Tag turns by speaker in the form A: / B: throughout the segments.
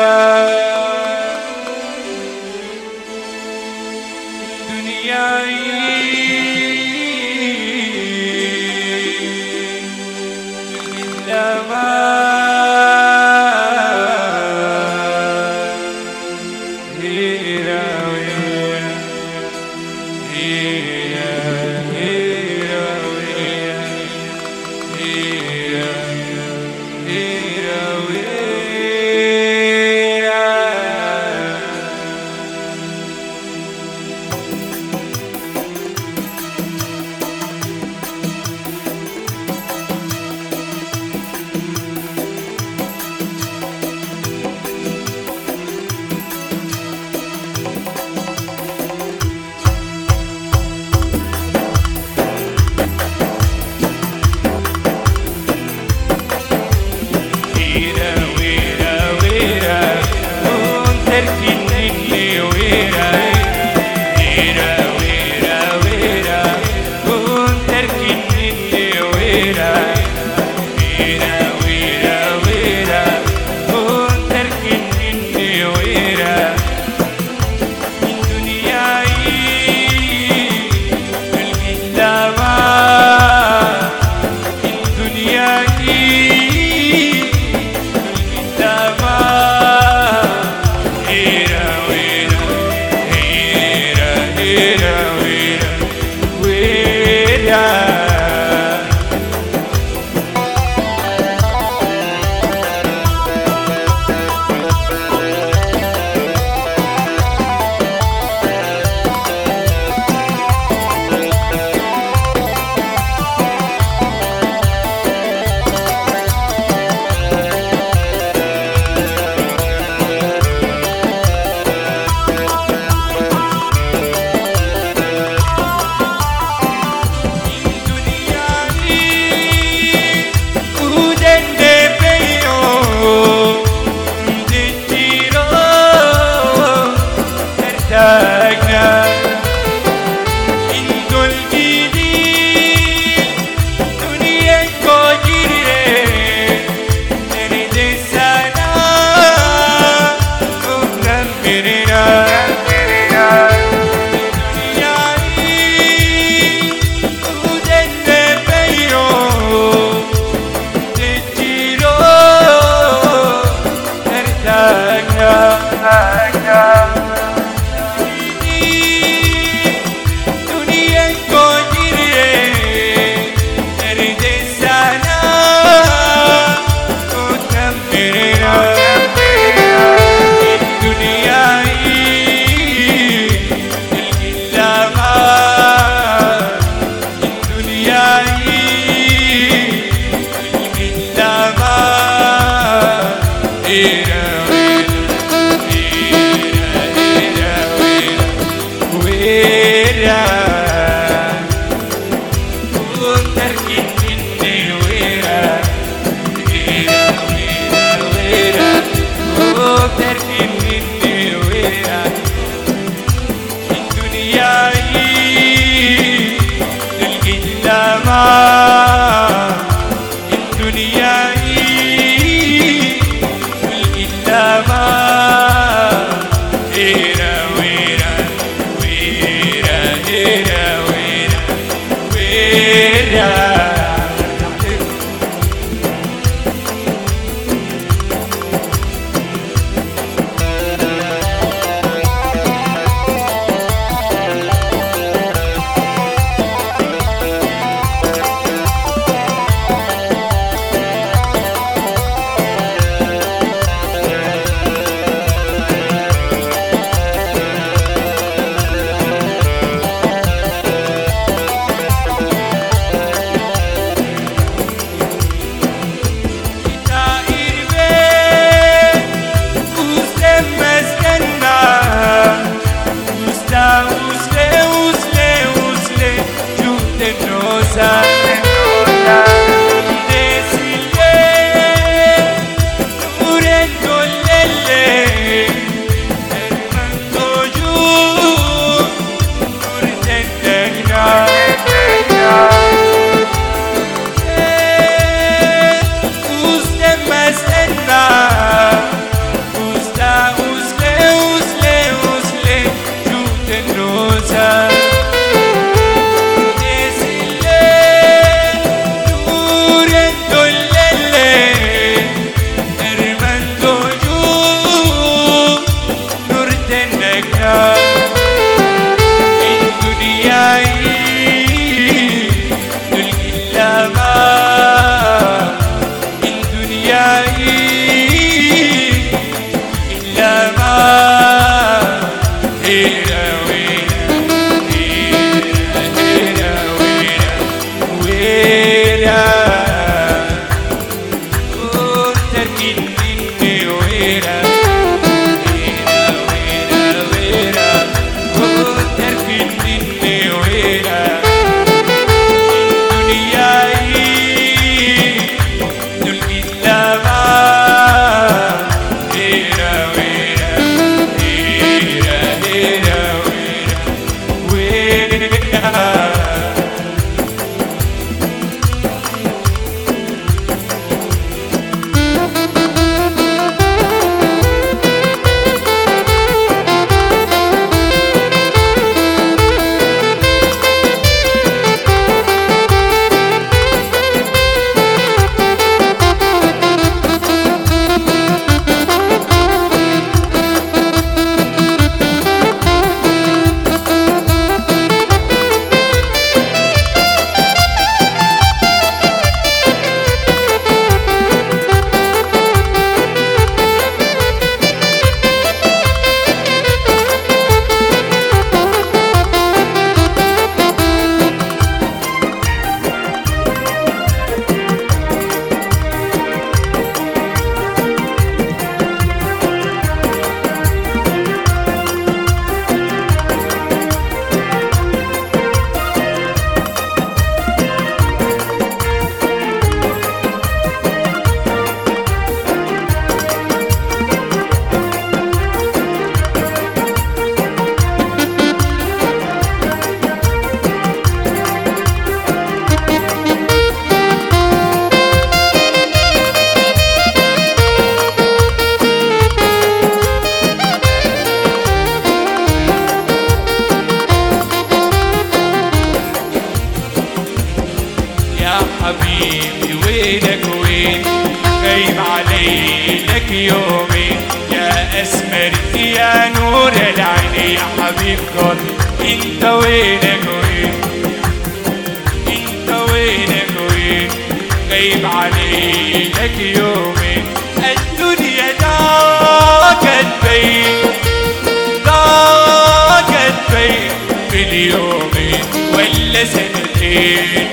A: Yeah.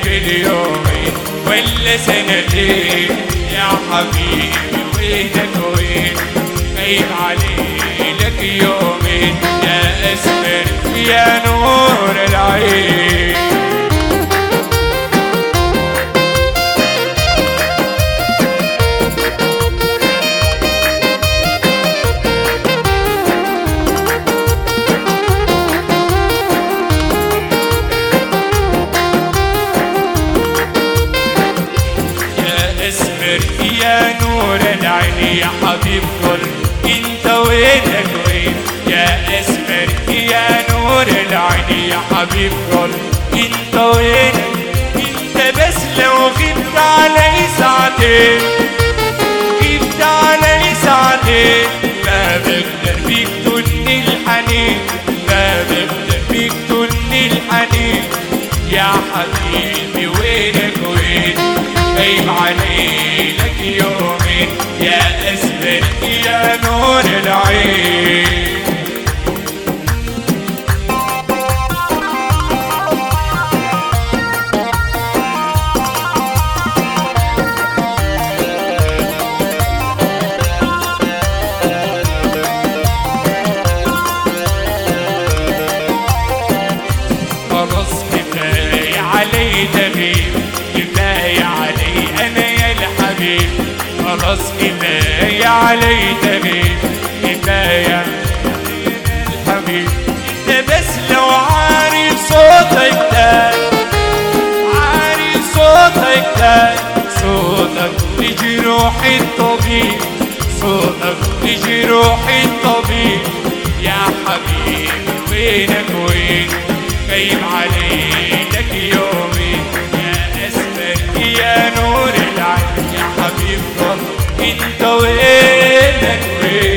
A: كل يومي ولا سنتين. يا حبيبي وينك وين غايب عليك يومين. يا اسمر يا نور العين. العين يا حبيب قلبي انت وينك إنت بس لو غبت علي ساعتين. غبت علي ساعتين. ما بقدر بيك تني الحنين ما بقدر بيك تني الحنين. يا حبيبي وينك وين؟ غيب علي لك يومين. يا اسمر يا علي تغيب كفاية الحبيب انت بس لو عارف صوتك ده؟ عارف صوتك ده. صوتك لجروح الطبيب. صوتك لجروح الطبيب. يا حبيبي وينك وين غيب عليك يومي. يا اسمك يا نور العين. يا حبيب قلبي انت وينك وين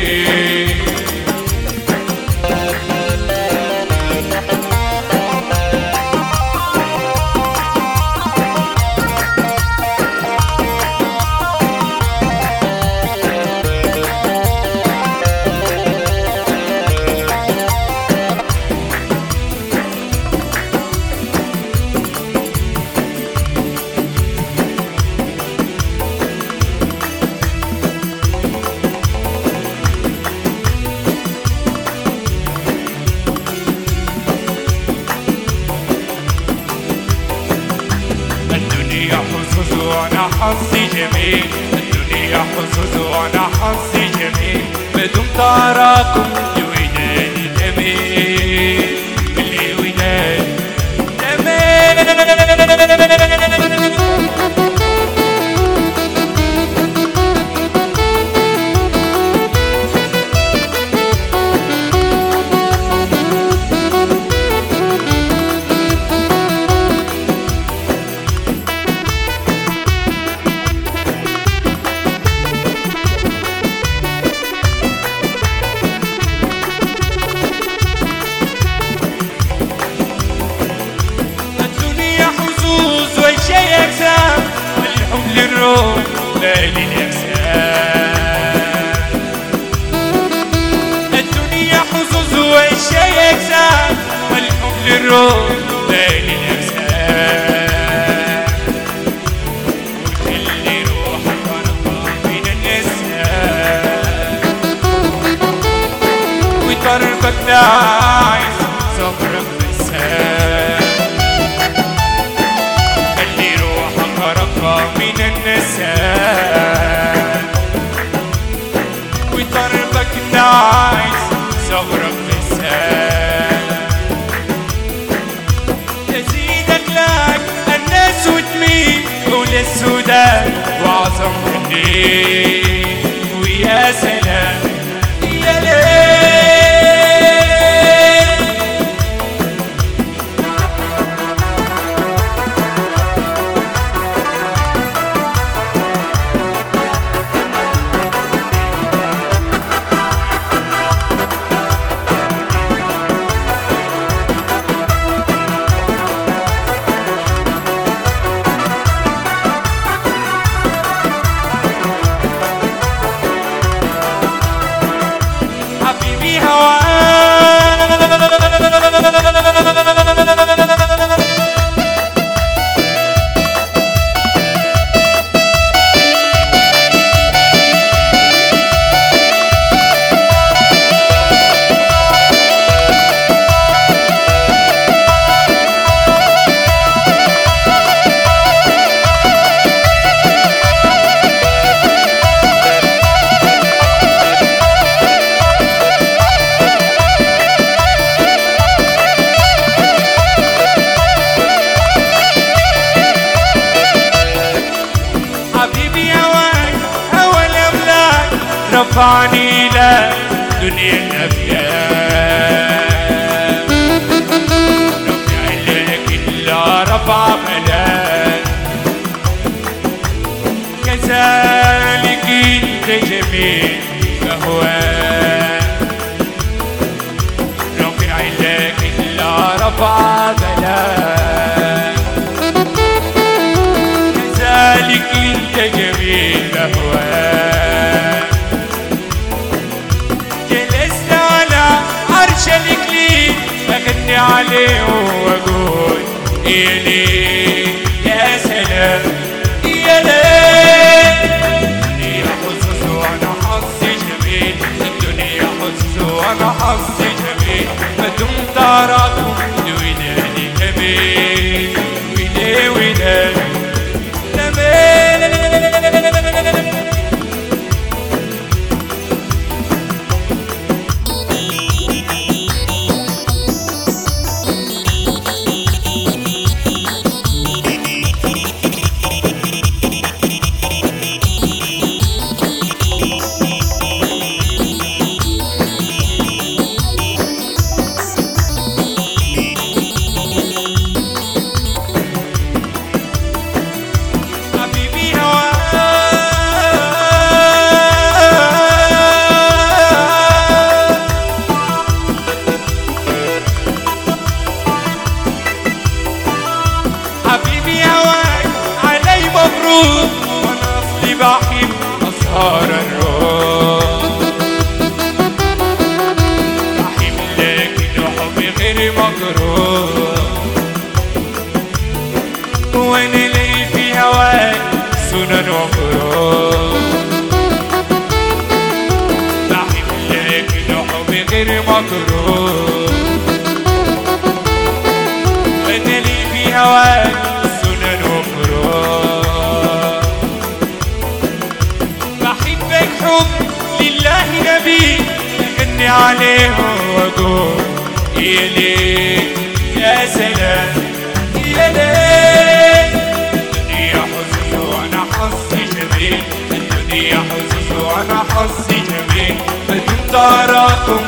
A: وراكم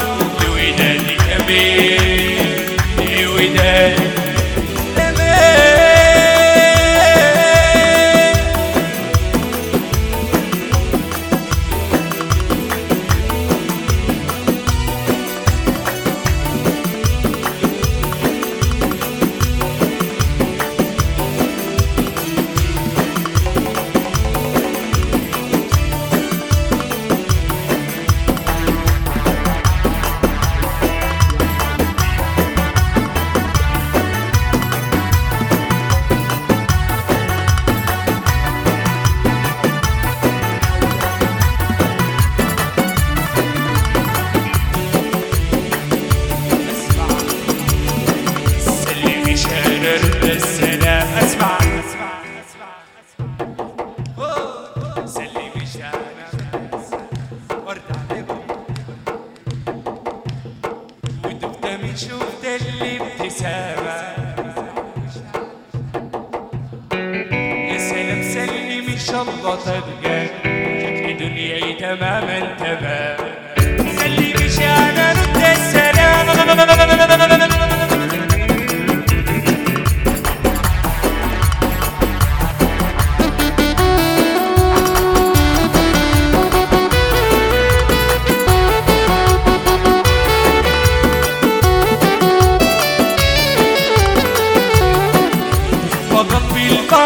A: لولاده أبي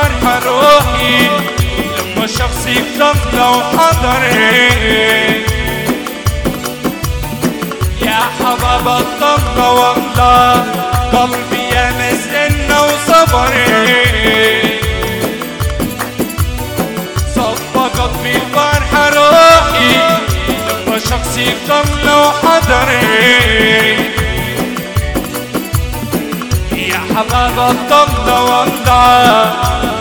A: فرحة روحي لما شخصي بضغطة وحضري يا حبابة الضغطة والله قلبي يا مسنة وصبري صفقت في الفرحة روحي. لما شخصي بضغطة وحضري حباب الضمضة وامضى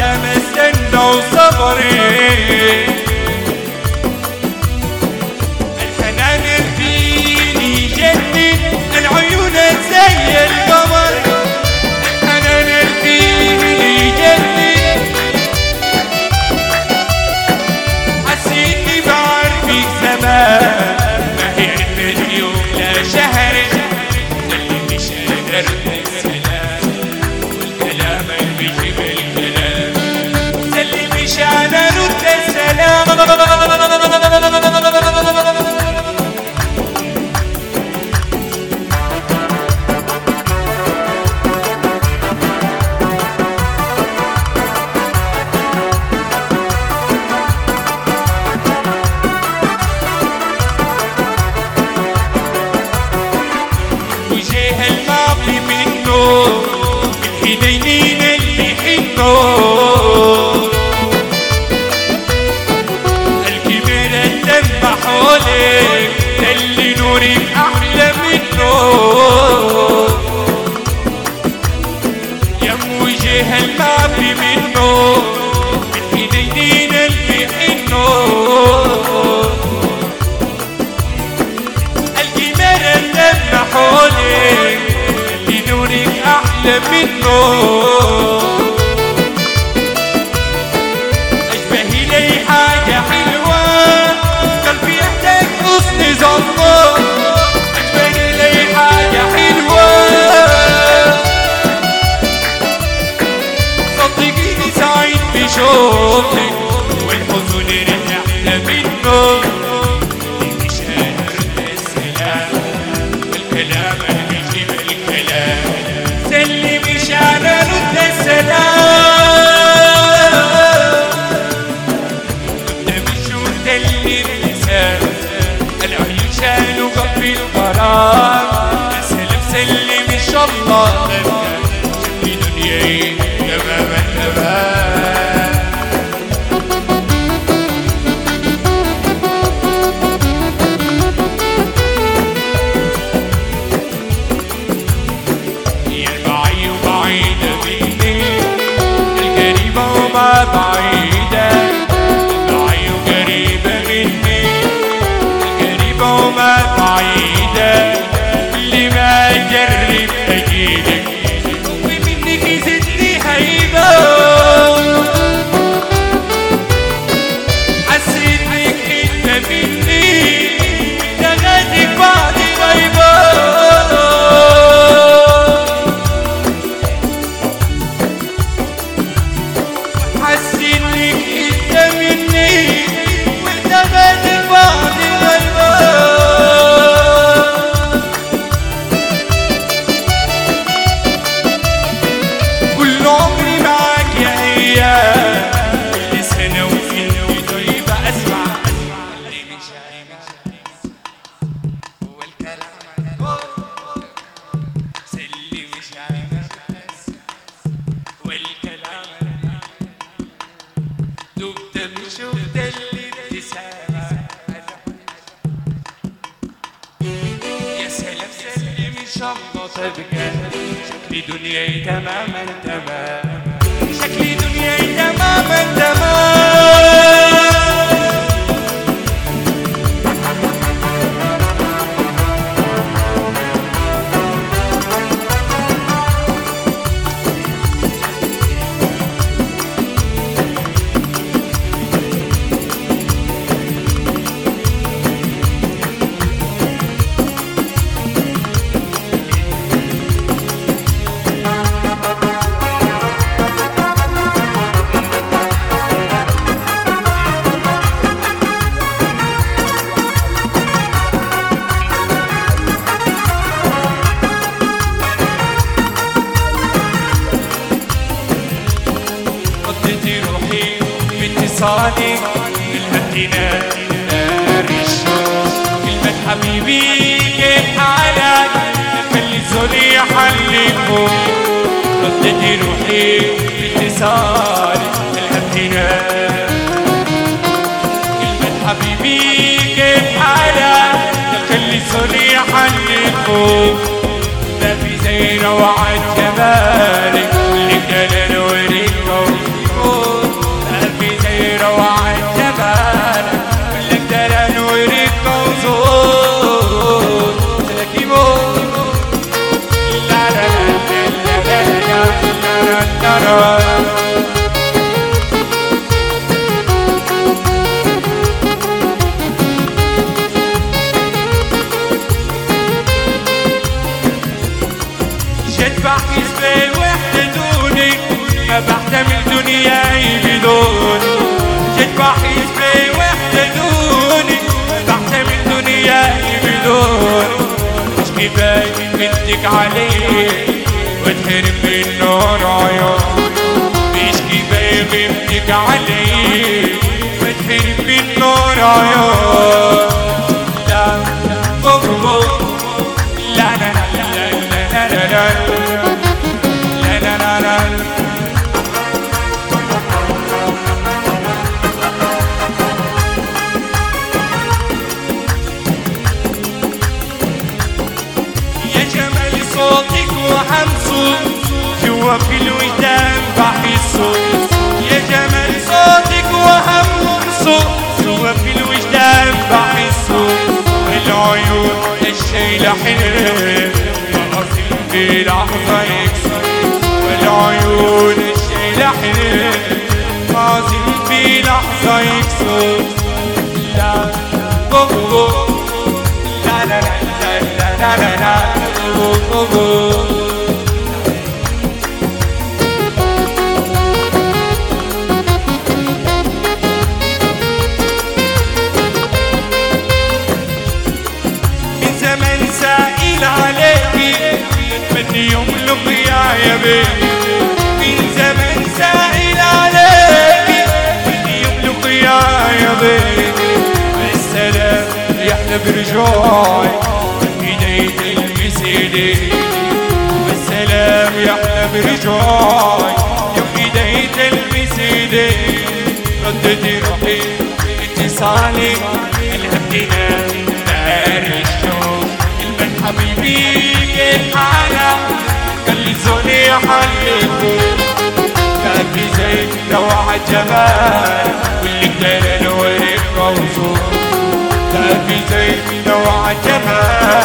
A: ya me stand dos somebody. بنور أحلى منه صادق كلمة تنادي كلمة حبيبي كيف حالك خلي اللي زولي يحلفه ردتي روحي باتصالي كلمة كلمة حبيبي كيف حالك خلي اللي زولي يحلفه في زي روعة جمالك. اللي جلالك وخدك عليه وتهرب من نور عيون بيشكي بيغمتك عليه وتهرب من نور عيون منك في لحظة يكسر والعيون يا بيبي من زمن سائل عليكي بدي يملك يا يا بيبي السلام يحلى برجوعي ايدي تلمس ايدي والسلام يحلى برجوعي يوم ايدي تلمس ايدي ردتي روحي اتصالي الهمتنا دار الشوق. المن حبيبي كيف حالك قال لي زوني حليته كافي زي روعة جمال واللي كان نورك موصول كافي زي روعة جمال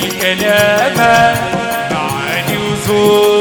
A: في كل كلامة معاني وزور.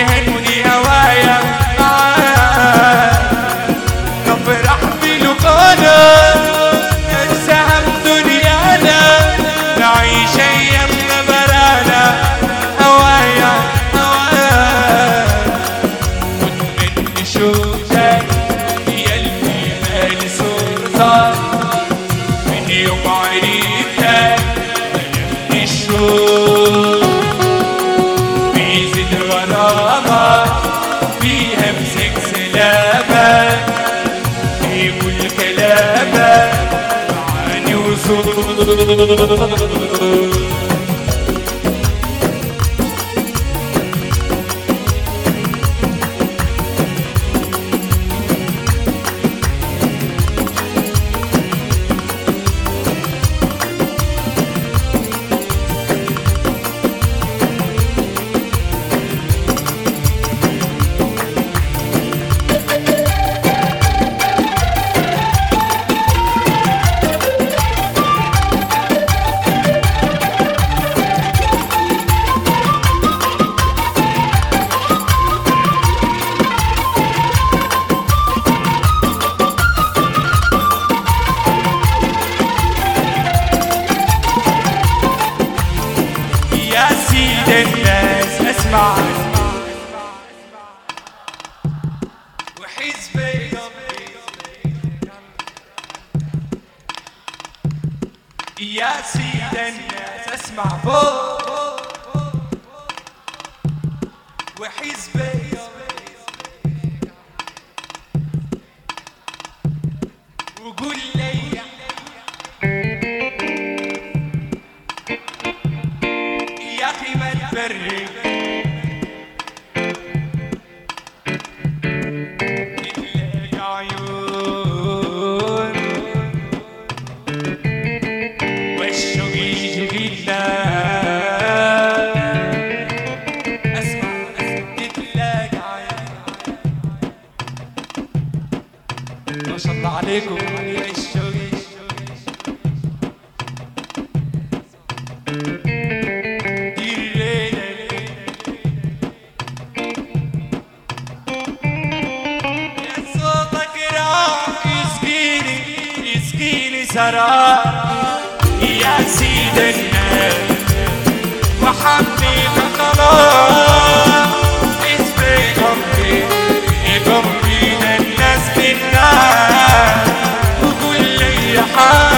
A: Hey. يا سيدنا وحبيبنا الله يجرينا الناس بالنار وكل حال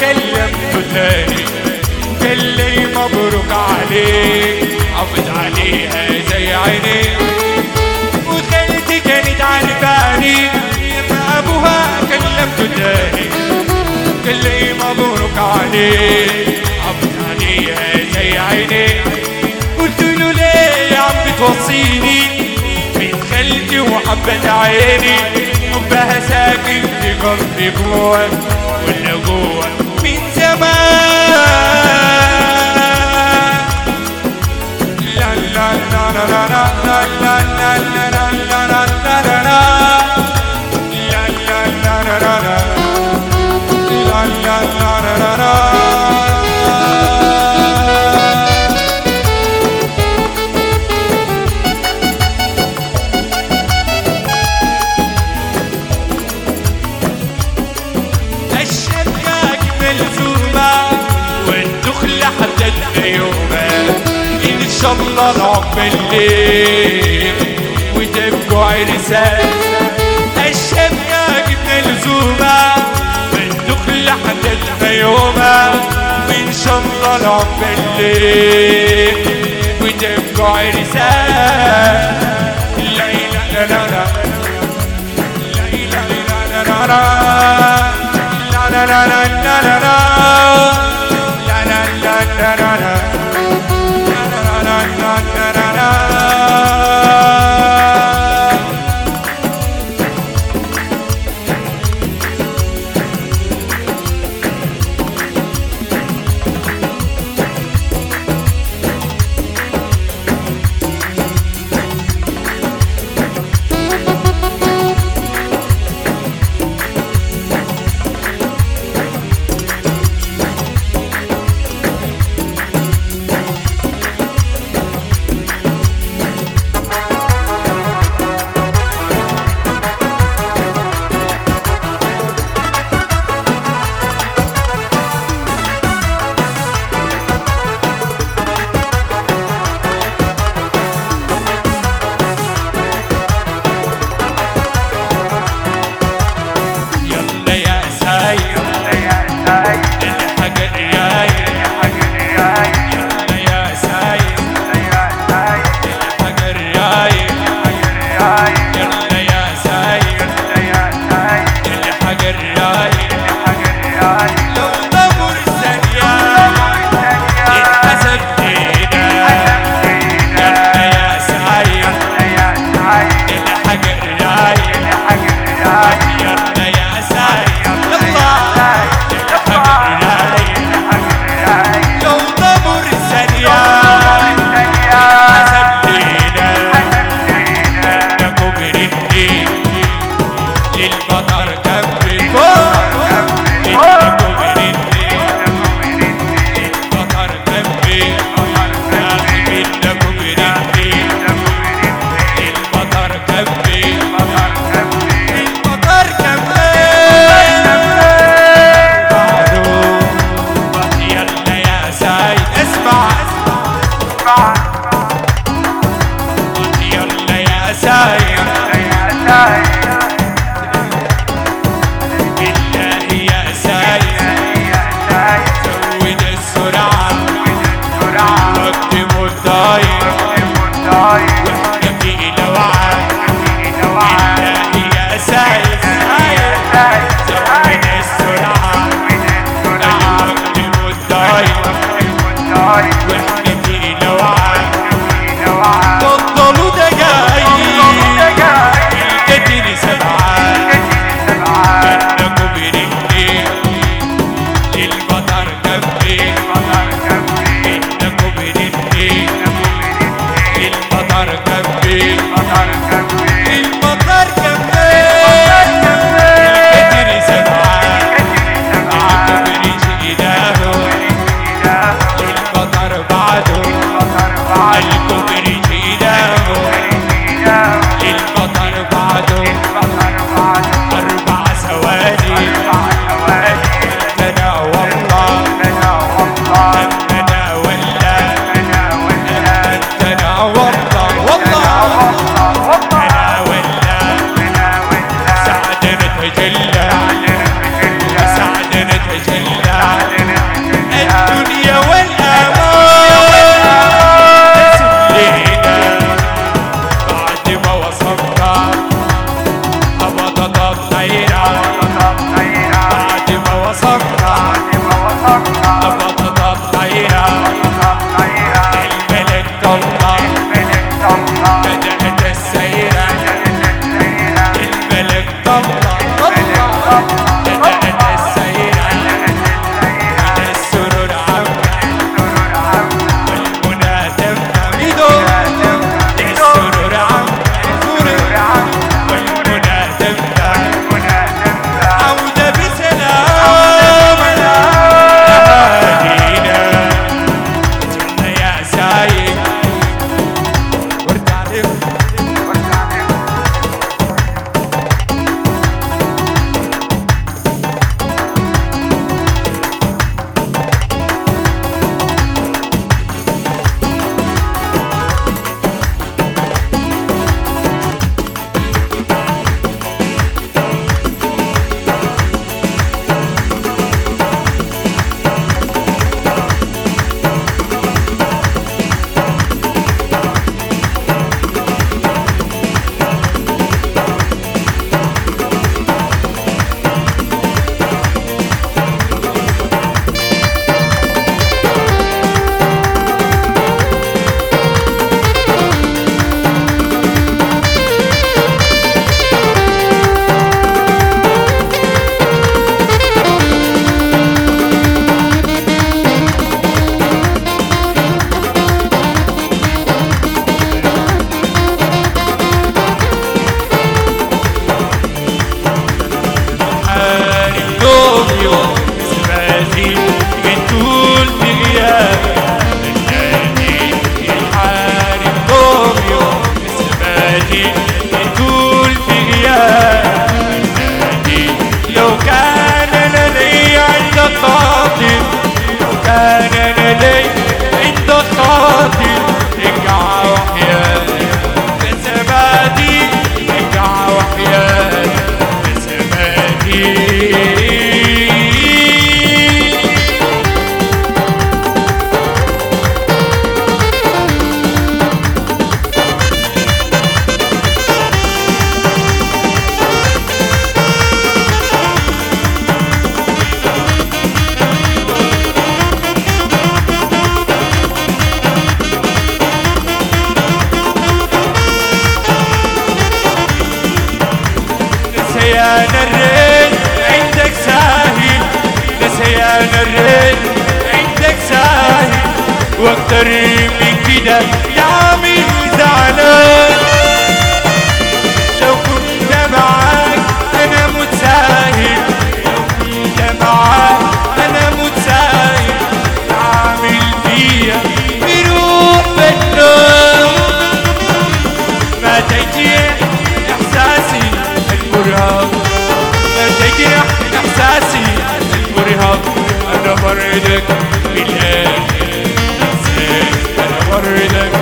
A: كلمته تاني قال لي مبروك عليك. حافظ عليها زي عينيك وخالتي كانت عارفاني. أبوها كلمته تاني قال لي مبروك عليك. حافظ عليها زي عينيك قلت له ليه يا عم بتوصيني بنت خالتي وحبت عيني. حبها ساكن في قلبي جوه. ولا جوه. la la شاء الله نقعد بالليل وتبقوا عرسان الشبكة جبنا لزومة بندق لحدتنا يومة وإن شاء الله نقعد بالليل وتبقوا عرسان لا لا لا الله. لا لا لا الله. مريت عندك ساهل وأكتر من كده يا عمي زعلان وردك بالهادي نسيت أنا وردك